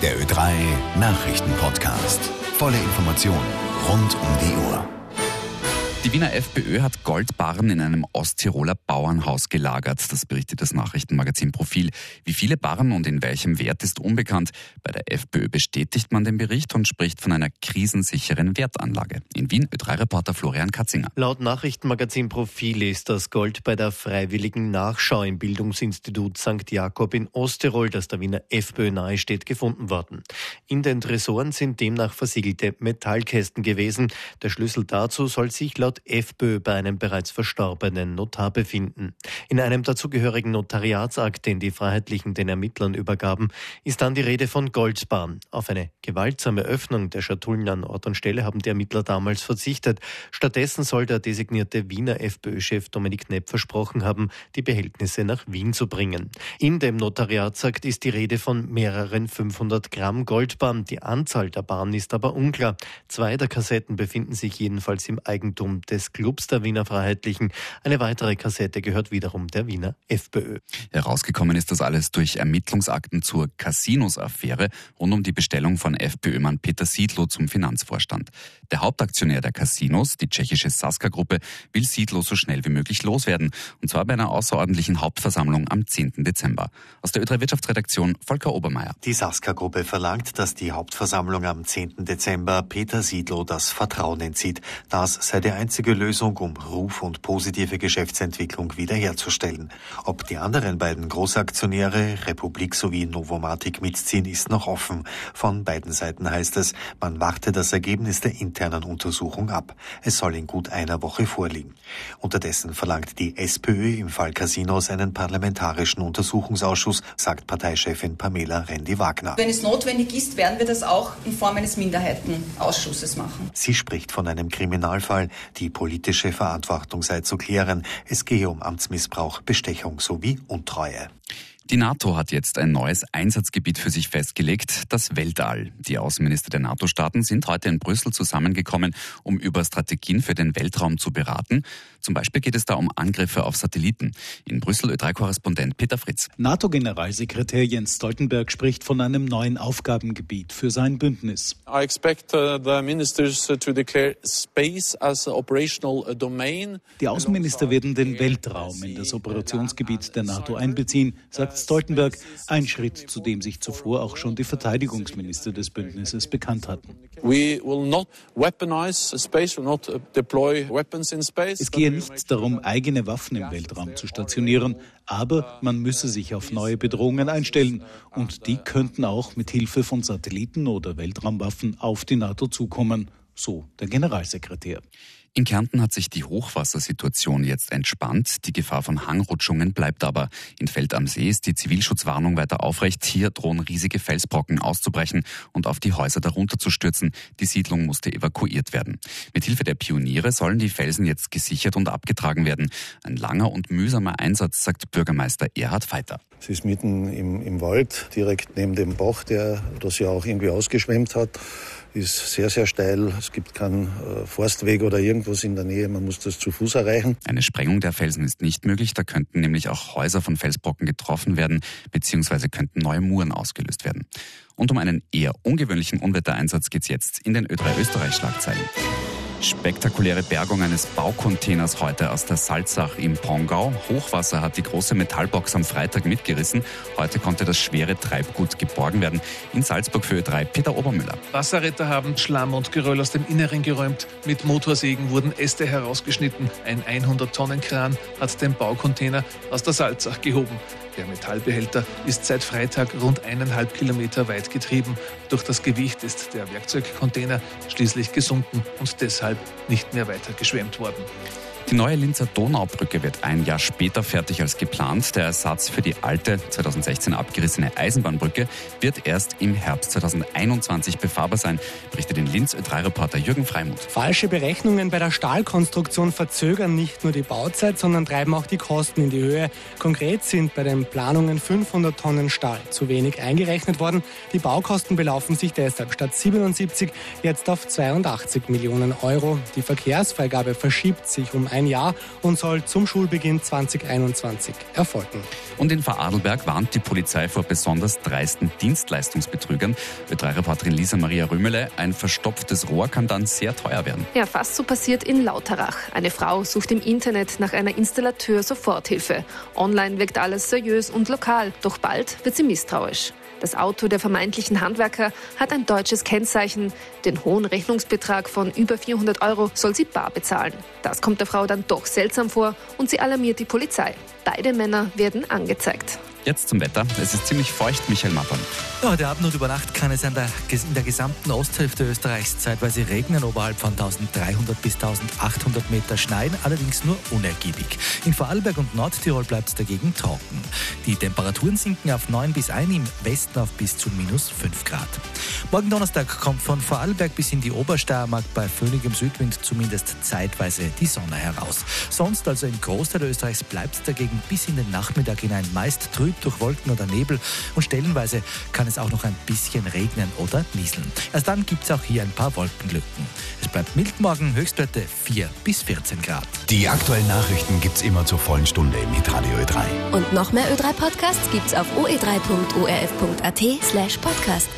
Der Ö3 Nachrichtenpodcast. Volle Informationen rund um die Uhr. Die Wiener FPÖ hat Goldbarren in einem Osttiroler Bauernhaus gelagert. Das berichtet das Nachrichtenmagazin Profil. Wie viele Barren und in welchem Wert ist unbekannt. Bei der FPÖ bestätigt man den Bericht und spricht von einer krisensicheren Wertanlage. In Wien Ö3-Reporter Florian Katzinger. Laut Nachrichtenmagazin Profil ist das Gold bei der freiwilligen Nachschau im Bildungsinstitut St. Jakob in Osttirol, das der Wiener FPÖ nahesteht, gefunden worden. In den Tresoren sind demnach versiegelte Metallkästen gewesen. Der Schlüssel dazu soll sich laut FPÖ bei einem bereits verstorbenen Notar befinden. In einem dazugehörigen Notariatsakt, den die Freiheitlichen den Ermittlern übergaben, ist dann die Rede von Goldbahn. Auf eine gewaltsame Öffnung der Schatullen an Ort und Stelle haben die Ermittler damals verzichtet. Stattdessen soll der designierte Wiener FPÖ-Chef Dominik Knepp versprochen haben, die Behältnisse nach Wien zu bringen. In dem Notariatsakt ist die Rede von mehreren 500 Gramm Goldbahn. Die Anzahl der Bahnen ist aber unklar. Zwei der Kassetten befinden sich jedenfalls im Eigentum des Clubs der Wiener Freiheitlichen. Eine weitere Kassette gehört wiederum der Wiener FPÖ. Herausgekommen ist das alles durch Ermittlungsakten zur Casinos-Affäre rund um die Bestellung von FPÖ-Mann Peter Siedlow zum Finanzvorstand. Der Hauptaktionär der Casinos, die tschechische Saska-Gruppe, will Siedlow so schnell wie möglich loswerden. Und zwar bei einer außerordentlichen Hauptversammlung am 10. Dezember. Aus der Ö3 Wirtschaftsredaktion Volker Obermeier. Die Saska-Gruppe verlangt, dass die Hauptversammlung am 10. Dezember Peter Siedlow das Vertrauen entzieht. Das sei der einzige Lösung, um Ruf und positive Geschäftsentwicklung wiederherzustellen. Ob die anderen beiden Großaktionäre, Republik sowie Novomatic mitziehen, ist noch offen. Von beiden Seiten heißt es, man warte das Ergebnis der internen Untersuchung ab. Es soll in gut einer Woche vorliegen. Unterdessen verlangt die SPÖ im Fall Casinos einen parlamentarischen Untersuchungsausschuss, sagt Parteichefin Pamela Rendi-Wagner. Wenn es notwendig ist, werden wir das auch in Form eines Minderheitenausschusses machen. Sie spricht von einem Kriminalfall, die politische Verantwortung sei zu klären. Es gehe um Amtsmissbrauch, Bestechung sowie Untreue. Die NATO hat jetzt ein neues Einsatzgebiet für sich festgelegt, das Weltall. Die Außenminister der NATO-Staaten sind heute in Brüssel zusammengekommen, um über Strategien für den Weltraum zu beraten. Zum Beispiel geht es da um Angriffe auf Satelliten. In Brüssel Ö3-Korrespondent Peter Fritz. NATO-Generalsekretär Jens Stoltenberg spricht von einem neuen Aufgabengebiet für sein Bündnis. I expect uh, the ministers to declare space as operational uh, domain. Die Außenminister werden den Weltraum in das Operationsgebiet der NATO einbeziehen, sagt Stoltenberg, ein Schritt, zu dem sich zuvor auch schon die Verteidigungsminister des Bündnisses bekannt hatten. Uh, es gehe nicht darum, eigene Waffen im Weltraum zu stationieren, aber man müsse sich auf neue Bedrohungen einstellen und die könnten auch mit Hilfe von Satelliten oder Weltraumwaffen auf die NATO zukommen, so der Generalsekretär. In Kärnten hat sich die Hochwassersituation jetzt entspannt. Die Gefahr von Hangrutschungen bleibt aber. In Feld am See ist die Zivilschutzwarnung weiter aufrecht. Hier drohen riesige Felsbrocken auszubrechen und auf die Häuser darunter zu stürzen. Die Siedlung musste evakuiert werden. Mit Hilfe der Pioniere sollen die Felsen jetzt gesichert und abgetragen werden. Ein langer und mühsamer Einsatz, sagt Bürgermeister Erhard Feiter. Es ist mitten im, im Wald, direkt neben dem Bach, der das ja auch irgendwie ausgeschwemmt hat ist sehr, sehr steil. Es gibt keinen äh, Forstweg oder irgendwas in der Nähe. Man muss das zu Fuß erreichen. Eine Sprengung der Felsen ist nicht möglich. Da könnten nämlich auch Häuser von Felsbrocken getroffen werden, beziehungsweise könnten neue Muren ausgelöst werden. Und um einen eher ungewöhnlichen Unwettereinsatz geht es jetzt in den Ö3 Österreich-Schlagzeilen. Spektakuläre Bergung eines Baucontainers heute aus der Salzach im Pongau. Hochwasser hat die große Metallbox am Freitag mitgerissen. Heute konnte das schwere Treibgut geborgen werden. In Salzburg für Ö3 Peter Obermüller. Wasserretter haben Schlamm und Geröll aus dem Inneren geräumt. Mit Motorsägen wurden Äste herausgeschnitten. Ein 100-Tonnen-Kran hat den Baucontainer aus der Salzach gehoben. Der Metallbehälter ist seit Freitag rund eineinhalb Kilometer weit getrieben. Durch das Gewicht ist der Werkzeugcontainer schließlich gesunken und deshalb nicht mehr weiter geschwemmt worden. Die neue Linzer Donaubrücke wird ein Jahr später fertig als geplant. Der Ersatz für die alte, 2016 abgerissene Eisenbahnbrücke wird erst im Herbst 2021 befahrbar sein, berichtet in Linz Ö3-Reporter Jürgen Freimuth. Falsche Berechnungen bei der Stahlkonstruktion verzögern nicht nur die Bauzeit, sondern treiben auch die Kosten in die Höhe. Konkret sind bei den Planungen 500 Tonnen Stahl zu wenig eingerechnet worden. Die Baukosten belaufen sich deshalb statt 77 jetzt auf 82 Millionen Euro. Die Verkehrsfreigabe verschiebt sich um ein Jahr und soll zum Schulbeginn 2021 erfolgen. Und in Vorarlberg warnt die Polizei vor besonders dreisten Dienstleistungsbetrügern. Ö3-Reporterin Lisa Maria Rümele, ein verstopftes Rohr kann dann sehr teuer werden. Ja, fast so passiert in Lauterach. Eine Frau sucht im Internet nach einer Installateur-Soforthilfe. Online wirkt alles seriös und lokal, doch bald wird sie misstrauisch. Das Auto der vermeintlichen Handwerker hat ein deutsches Kennzeichen. Den hohen Rechnungsbetrag von über 400 Euro soll sie bar bezahlen. Das kommt der Frau dann doch seltsam vor und sie alarmiert die Polizei. Beide Männer werden angezeigt. Jetzt zum Wetter. Es ist ziemlich feucht, Michael Mappern. Ja, heute Abend und über Nacht kann es in der, in der gesamten Osthälfte Österreichs zeitweise regnen, oberhalb von 1300 bis 1800 Meter schneien, allerdings nur unergiebig. In Vorarlberg und Nordtirol bleibt es dagegen trocken. Die Temperaturen sinken auf 9 bis 1, im Westen auf bis zu minus 5 Grad. Morgen Donnerstag kommt von Vorarlberg bis in die Obersteiermark bei föhnigem Südwind zumindest zeitweise die Sonne heraus. Sonst, also im Großteil Österreichs, bleibt es dagegen bis in den Nachmittag hinein meist trüb durch Wolken oder Nebel und stellenweise kann es auch noch ein bisschen regnen oder nieseln. Erst dann gibt es auch hier ein paar Wolkenlücken. Es bleibt mild morgen, Höchstwerte 4 bis 14 Grad. Die aktuellen Nachrichten gibt es immer zur vollen Stunde im Hitradio Ö3. Und noch mehr Ö3 Podcasts gibt's auf oe3.orf.at slash podcast.